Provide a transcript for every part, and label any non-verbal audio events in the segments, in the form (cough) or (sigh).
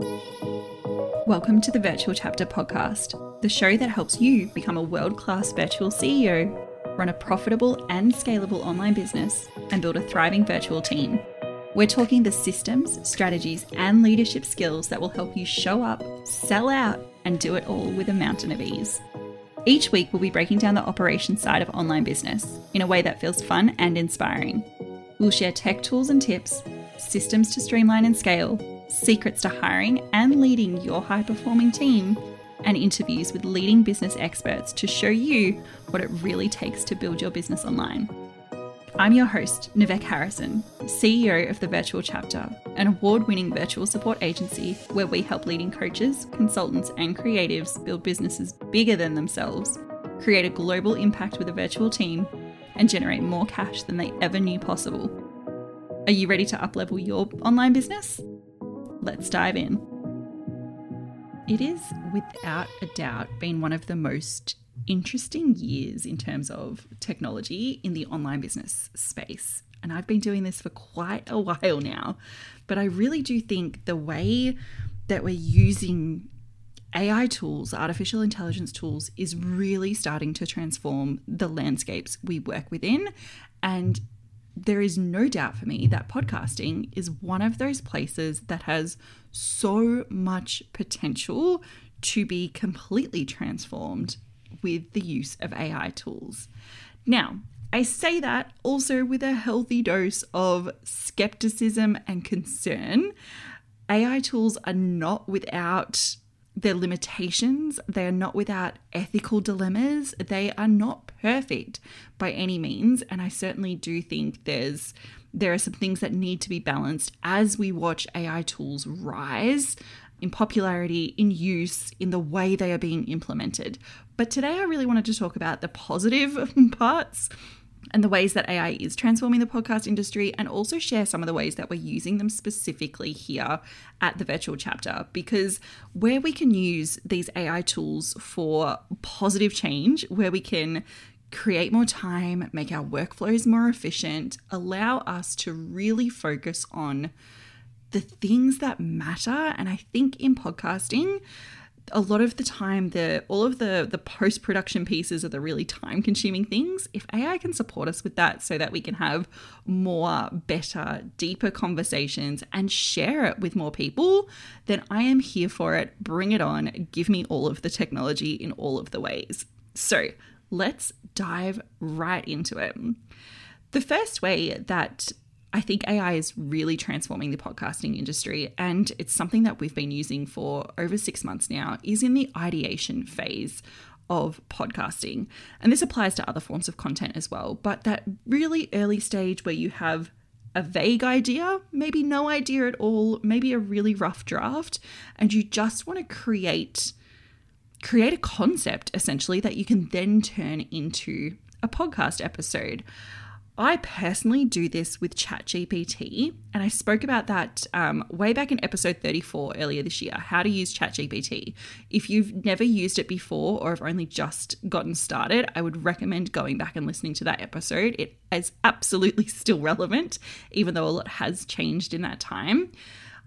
Welcome to the Virtual Chapter Podcast, the show that helps you become a world class virtual CEO, run a profitable and scalable online business, and build a thriving virtual team. We're talking the systems, strategies, and leadership skills that will help you show up, sell out, and do it all with a mountain of ease. Each week, we'll be breaking down the operations side of online business in a way that feels fun and inspiring. We'll share tech tools and tips, systems to streamline and scale, secrets to hiring and leading your high performing team, and interviews with leading business experts to show you what it really takes to build your business online. I'm your host, Nivek Harrison, CEO of the Virtual Chapter, an award winning virtual support agency where we help leading coaches, consultants, and creatives build businesses bigger than themselves, create a global impact with a virtual team, and generate more cash than they ever knew possible. Are you ready to uplevel your online business? Let's dive in. It is without a doubt been one of the most interesting years in terms of technology in the online business space. And I've been doing this for quite a while now. But I really do think the way that we're using AI tools, artificial intelligence tools, is really starting to transform the landscapes we work within. And there is no doubt for me that podcasting is one of those places that has so much potential to be completely transformed with the use of AI tools. Now, I say that also with a healthy dose of skepticism and concern. AI tools are not without their limitations, they are not without ethical dilemmas, they are not perfect by any means, and I certainly do think there's there are some things that need to be balanced as we watch AI tools rise in popularity, in use, in the way they are being implemented. But today I really wanted to talk about the positive (laughs) parts and the ways that AI is transforming the podcast industry, and also share some of the ways that we're using them specifically here at the virtual chapter. Because where we can use these AI tools for positive change, where we can create more time, make our workflows more efficient, allow us to really focus on the things that matter. And I think in podcasting, a lot of the time the all of the the post production pieces are the really time consuming things. If ai can support us with that so that we can have more better deeper conversations and share it with more people then i am here for it. Bring it on. Give me all of the technology in all of the ways. So let's dive right into it. The first way that I think AI is really transforming the podcasting industry, and it's something that we've been using for over six months now, is in the ideation phase of podcasting. And this applies to other forms of content as well, but that really early stage where you have a vague idea, maybe no idea at all, maybe a really rough draft, and you just want to create create a concept essentially that you can then turn into a podcast episode. I personally do this with ChatGPT, and I spoke about that um, way back in episode 34 earlier this year how to use ChatGPT. If you've never used it before or have only just gotten started, I would recommend going back and listening to that episode. It is absolutely (laughs) still relevant, even though a lot has changed in that time.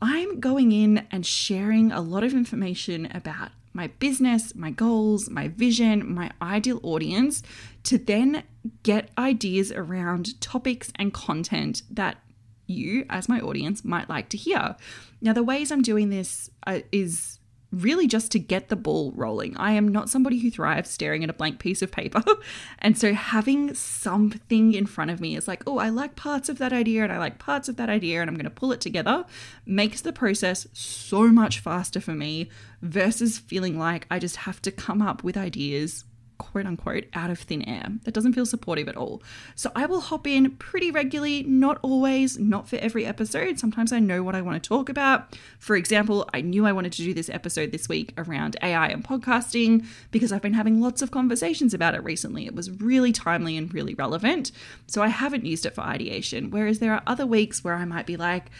I'm going in and sharing a lot of information about my business, my goals, my vision, my ideal audience to then get ideas around topics and content that you, as my audience, might like to hear. Now, the ways I'm doing this uh, is really just to get the ball rolling. I am not somebody who thrives staring at a blank piece of paper. (laughs) and so having something in front of me is like, oh, I like parts of that idea and I like parts of that idea and I'm going to pull it together makes the process so much faster for me versus feeling like I just have to come up with ideas quote unquote out of thin air. That doesn't feel supportive at all. So I will hop in pretty regularly, not always, not for every episode. Sometimes I know what I want to talk about. For example, I knew I wanted to do this episode this week around AI and podcasting because I've been having lots of conversations about it recently. It was really timely and really relevant. So I haven't used it for ideation. Whereas there are other weeks where I might be like,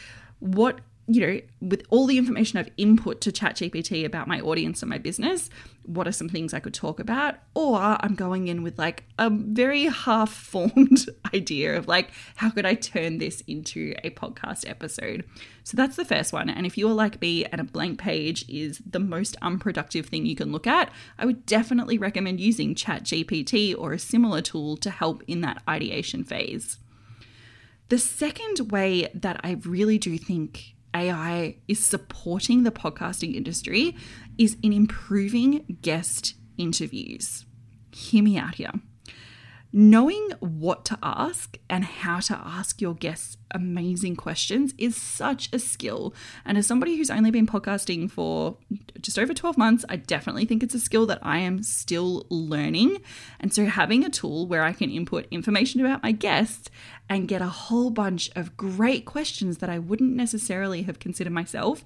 what you know, with all the information I've input to ChatGPT about my audience and my business, what are some things I could talk about? Or I'm going in with like a very half formed (laughs) idea of like, how could I turn this into a podcast episode? So that's the first one. And if you're like me and a blank page is the most unproductive thing you can look at, I would definitely recommend using ChatGPT or a similar tool to help in that ideation phase. The second way that I really do think AI is supporting the podcasting industry is in improving guest interviews. Hear me out here. Knowing what to ask and how to ask your guests amazing questions is such a skill. And as somebody who's only been podcasting for just over 12 months, I definitely think it's a skill that I am still learning. And so having a tool where I can input information about my guests and get a whole bunch of great questions that I wouldn't necessarily have considered myself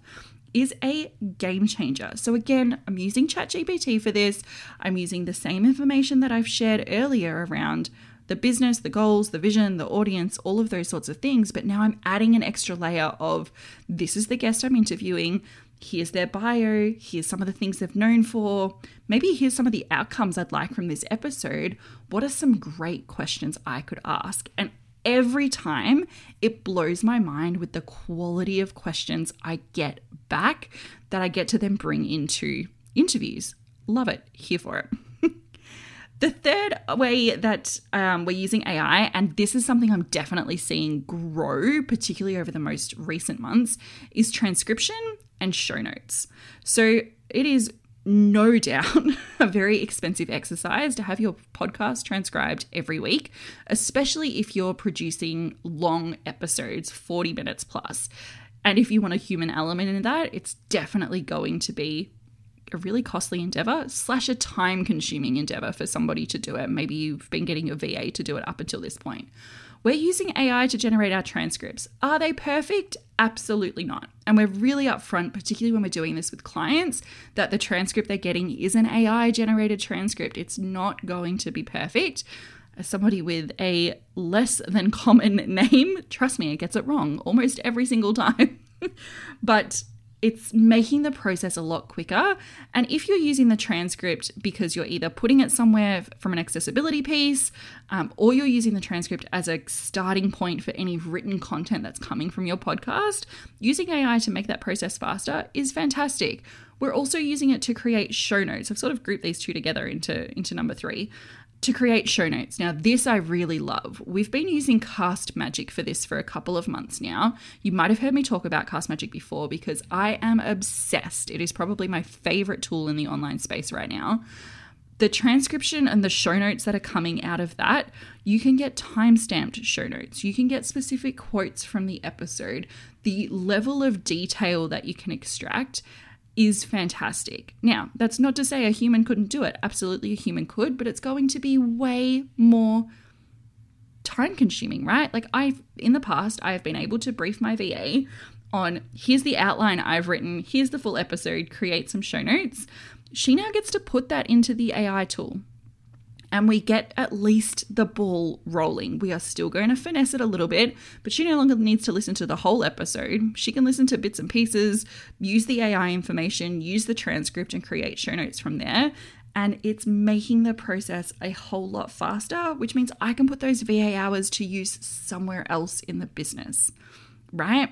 is a game changer. So, again, I'm using ChatGPT for this. I'm using the same information that I've shared earlier around the business, the goals, the vision, the audience, all of those sorts of things. But now I'm adding an extra layer of this is the guest I'm interviewing. Here's their bio. Here's some of the things they've known for. Maybe here's some of the outcomes I'd like from this episode. What are some great questions I could ask? And every time it blows my mind with the quality of questions I get back that I get to then bring into interviews. Love it. Here for it. (laughs) the third way that um, we're using AI, and this is something I'm definitely seeing grow, particularly over the most recent months, is transcription and show notes. So it is no (laughs) doubt a very expensive exercise to have your podcast transcribed every week, especially if you're producing long episodes, 40 minutes plus. And if you want a human element in that, it's definitely going to be a really costly endeavor slash a time consuming endeavor for somebody to do it. Maybe you've been getting your VA to do it up until this point. We're using AI to generate our transcripts. Are they perfect? Absolutely not. And we're really upfront, particularly when we're doing this with clients, that the transcript they're getting is an AI generated transcript. It's not going to be perfect. Somebody with a less than common (laughs) name, trust me, it gets it wrong almost every single time. (laughs) but it's making the process a lot quicker. And if you're using the transcript because you're either putting it somewhere from an accessibility piece um, or you're using the transcript as a starting point for any written content that's coming from your podcast, using AI to make that process faster is fantastic. We're also using it to create show notes. I've sort of grouped these two together into, into number three to create show notes. Now, this I really love. We've been using CastMagic for this for a couple of months now. You might have heard me talk about CastMagic before because I am obsessed. It is probably my favorite tool in the online space right now. The transcription and the show notes that are coming out of that, you can get time stamped show notes. You can get specific quotes from the episode. The level of detail that you can extract is fantastic. Now, that's not to say a human couldn't do it. Absolutely, a human could, but it's going to be way more time consuming, right? Like, I've in the past, I've been able to brief my VA on here's the outline I've written, here's the full episode, create some show notes. She now gets to put that into the AI tool and we get at least the ball rolling. We are still going to finesse it a little bit, but she no longer needs to listen to the whole episode. She can listen to bits and pieces, use the AI information, use the transcript, and create show notes from there. And it's making the process a whole lot faster, which means I can put those VA hours to use somewhere else in the business, right?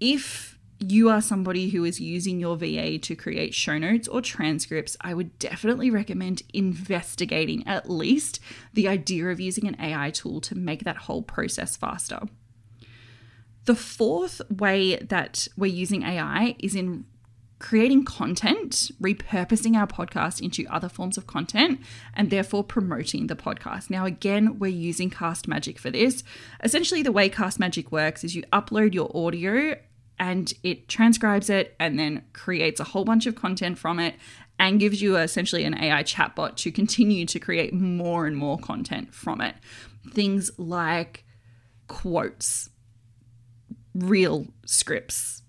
If you are somebody who is using your VA to create show notes or transcripts, I would definitely recommend investigating at least the idea of using an AI tool to make that whole process faster. The fourth way that we're using AI is in creating content, repurposing our podcast into other forms of content, and therefore promoting the podcast. Now, again, we're using CastMagic for this. Essentially, the way CastMagic works is you upload your audio and it transcribes it and then creates a whole bunch of content from it and gives you essentially an AI chatbot to continue to create more and more content from it. Things like quotes, reel scripts,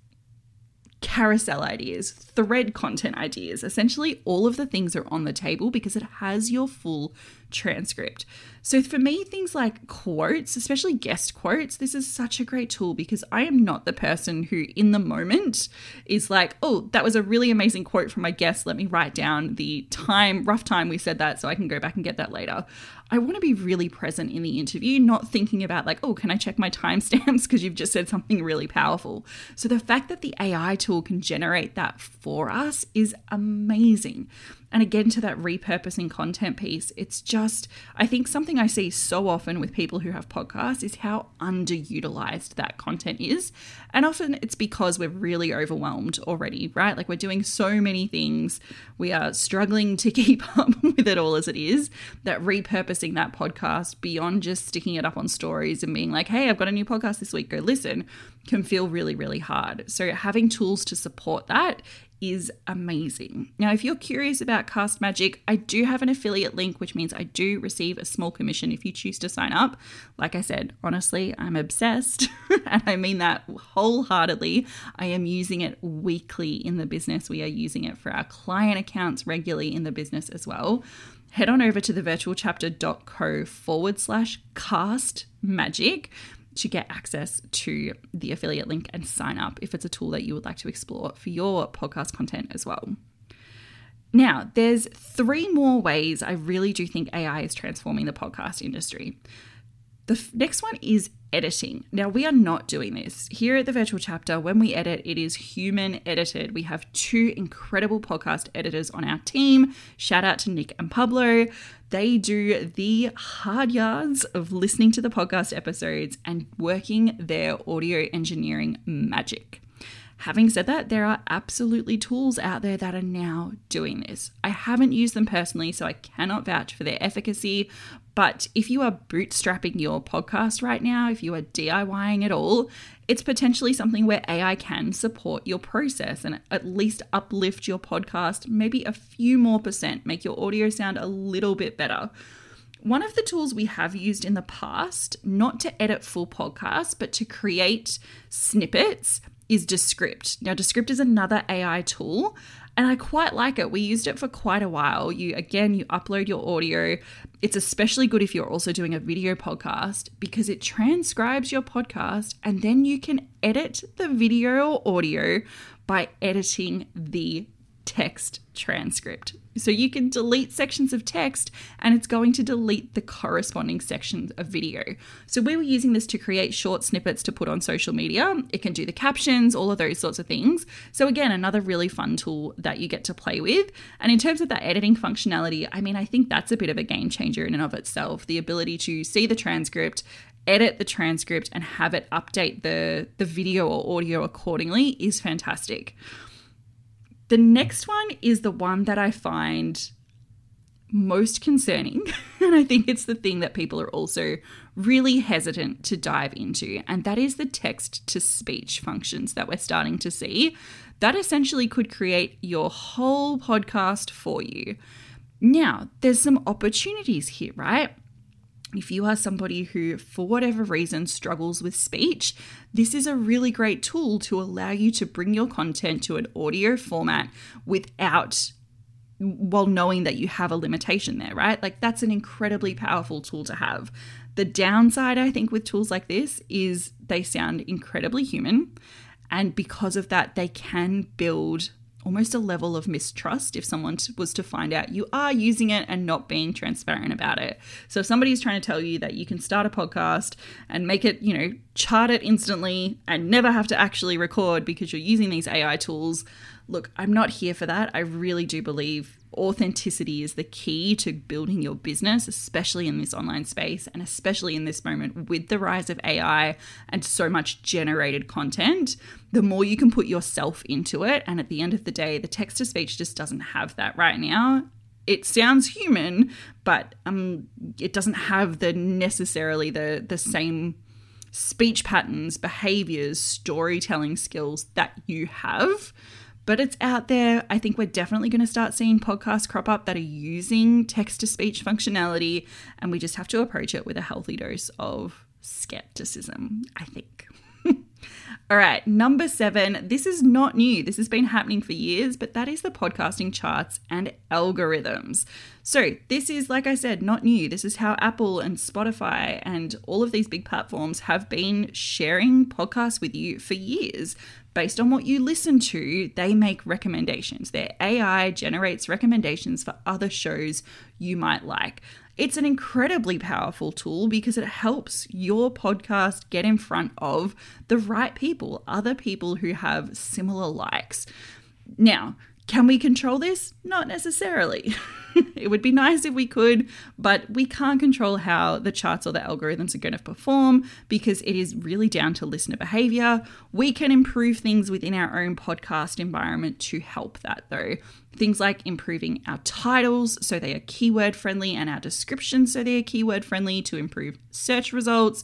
carousel ideas, thread content ideas. Essentially, all of the things are on the table because it has your full transcript. So for me, things like quotes, especially guest quotes, this is such a great tool because I am not the person who, in the moment, is like, oh, that was a really amazing quote from my guest. Let me write down the time, rough time we said that so I can go back and get that later. I want to be really present in the interview, not thinking about like, oh, can I check my timestamps (laughs) because you've just said something really powerful. So the fact that the AI tool can generate that for us is amazing. And again, to that repurposing content piece, it's just, I think something I see so often with people who have podcasts is how underutilized that content is. And often it's because we're really overwhelmed already, right? Like we're doing so many things, we are struggling to (laughs) keep up with it all as it is, that repurposing that podcast beyond just sticking it up on stories and being like, hey, I've got a new podcast this week, go listen, can feel really, really hard. So having tools to support that is amazing. Now, if you're curious about CastMagic, I do have an affiliate link, which means I do receive a small commission if you choose to sign up. Like I said, honestly, I'm obsessed, (laughs) and I mean that wholeheartedly. I am using it weekly in the business. We are using it for our client accounts regularly in the business as well. Head on over to thevirtualchapter.co forward slash cast magic to get access to the affiliate link and sign up if it's a tool that you would like to explore for your podcast content as well. Now, there's three more ways I really do think AI is transforming the podcast industry. The f- next one is editing. Now, we are not doing this. Here at the virtual chapter, when we edit, it is human edited. We have two incredible podcast editors on our team. Shout out to Nick and Pablo. They do the hard yards of listening to the podcast episodes and working their audio engineering magic. Having said that, there are absolutely tools out there that are now doing this. I haven't used them personally, so I cannot vouch for their efficacy. But if you are bootstrapping your podcast right now, if you are DIYing it all, it's potentially something where AI can support your process and at least uplift your podcast maybe a few more percent, make your audio sound a little bit better. One of the tools we have used in the past, not to edit full podcasts, but to create snippets, is Descript. Now, Descript is another AI tool, and I quite like it. We used it for quite a while. You again, you upload your audio. It's especially good if you're also doing a video podcast because it transcribes your podcast and then you can edit the video or audio by editing the text transcript. So you can delete sections of text and it's going to delete the corresponding sections of video. So we were using this to create short snippets to put on social media. It can do the captions, all of those sorts of things. So again, another really fun tool that you get to play with. And in terms of that editing functionality, I mean, I think that's a bit of a game changer in and of itself. The ability to see the transcript, edit the transcript and have it update the the video or audio accordingly is fantastic. The next one is the one that I find most concerning. (laughs) and I think it's the thing that people are also really hesitant to dive into. And that is the text to speech functions that we're starting to see. That essentially could create your whole podcast for you. Now, there's some opportunities here, right? If you are somebody who, for whatever reason, struggles with speech, this is a really great tool to allow you to bring your content to an audio format without, while knowing that you have a limitation there, right? Like, that's an incredibly powerful tool to have. The downside, I think, with tools like this is they sound incredibly human. And because of that, they can build almost a level of mistrust if someone was to find out you are using it and not being transparent about it. So if somebody's trying to tell you that you can start a podcast and make it, you know, chart it instantly and never have to actually record because you're using these AI tools, look, I'm not here for that. I really do believe authenticity is the key to building your business, especially in this online space and especially in this moment with the rise of AI and so much generated content. The more you can put yourself into it, and at the end of the day, the text to speech just doesn't have that right now. It sounds human, but um, it doesn't have the necessarily the the same speech patterns, behaviors, storytelling skills that you have but it's out there. I think we're definitely going to start seeing podcasts crop up that are using text to speech functionality, and we just have to approach it with a healthy dose of skepticism, I think. All right, number seven. This is not new. This has been happening for years, but that is the podcasting charts and algorithms. So, this is, like I said, not new. This is how Apple and Spotify and all of these big platforms have been sharing podcasts with you for years. Based on what you listen to, they make recommendations. Their AI generates recommendations for other shows you might like. It's an incredibly powerful tool because it helps your podcast get in front of the right people, other people who have similar likes. Now, can we control this? Not necessarily. (laughs) it would be nice if we could, but we can't control how the charts or the algorithms are going to perform because it is really down to listener behavior. We can improve things within our own podcast environment to help that, though. Things like improving our titles so they are keyword friendly and our descriptions so they are keyword friendly to improve search results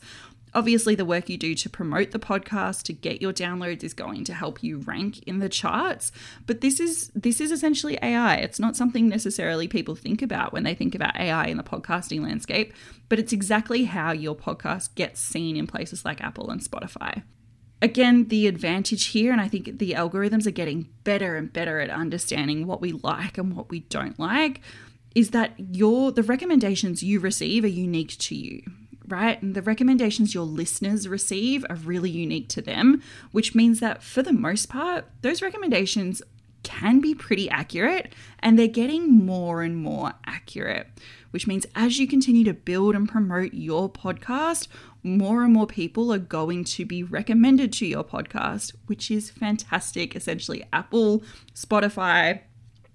Obviously, the work you do to promote the podcast to get your downloads is going to help you rank in the charts, but this is this is essentially AI. It's not something necessarily people think about when they think about AI in the podcasting landscape, but it's exactly how your podcast gets seen in places like Apple and Spotify. Again, the advantage here, and I think the algorithms are getting better and better at understanding what we like and what we don't like, is that your the recommendations you receive are unique to you right? And the recommendations your listeners receive are really unique to them, which means that for the most part, those recommendations can be pretty accurate and they're getting more and more accurate, which means as you continue to build and promote your podcast, more and more people are going to be recommended to your podcast, which is fantastic. Essentially, Apple, Spotify,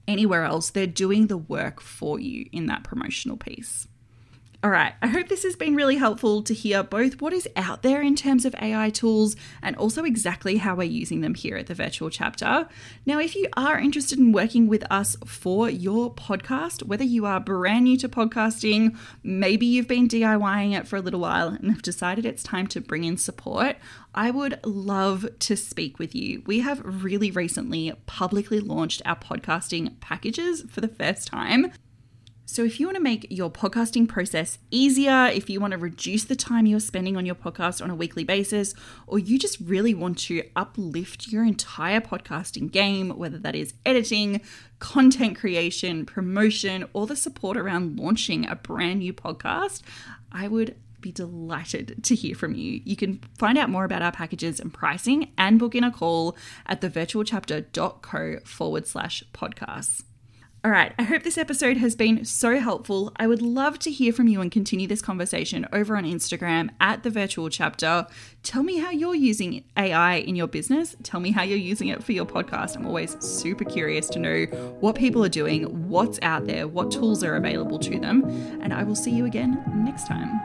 anywhere else, they're doing the work for you in that promotional piece. All right, I hope this has been really helpful to hear both what is out there in terms of AI tools and also exactly how we're using them here at the virtual chapter. Now, if you are interested in working with us for your podcast, whether you are brand new to podcasting, maybe you've been DIYing it for a little while and have decided it's time to bring in support, I would love to speak with you. We have really recently publicly launched our podcasting packages for the first time. So, if you want to make your podcasting process easier, if you want to reduce the time you're spending on your podcast on a weekly basis, or you just really want to uplift your entire podcasting game, whether that is editing, content creation, promotion, or the support around launching a brand new podcast, I would be delighted to hear from you. You can find out more about our packages and pricing and book in a call at thevirtualchapter.co forward slash podcasts. All right, I hope this episode has been so helpful. I would love to hear from you and continue this conversation over on Instagram at the virtual chapter. Tell me how you're using AI in your business. Tell me how you're using it for your podcast. I'm always super curious to know what people are doing, what's out there, what tools are available to them. And I will see you again next time.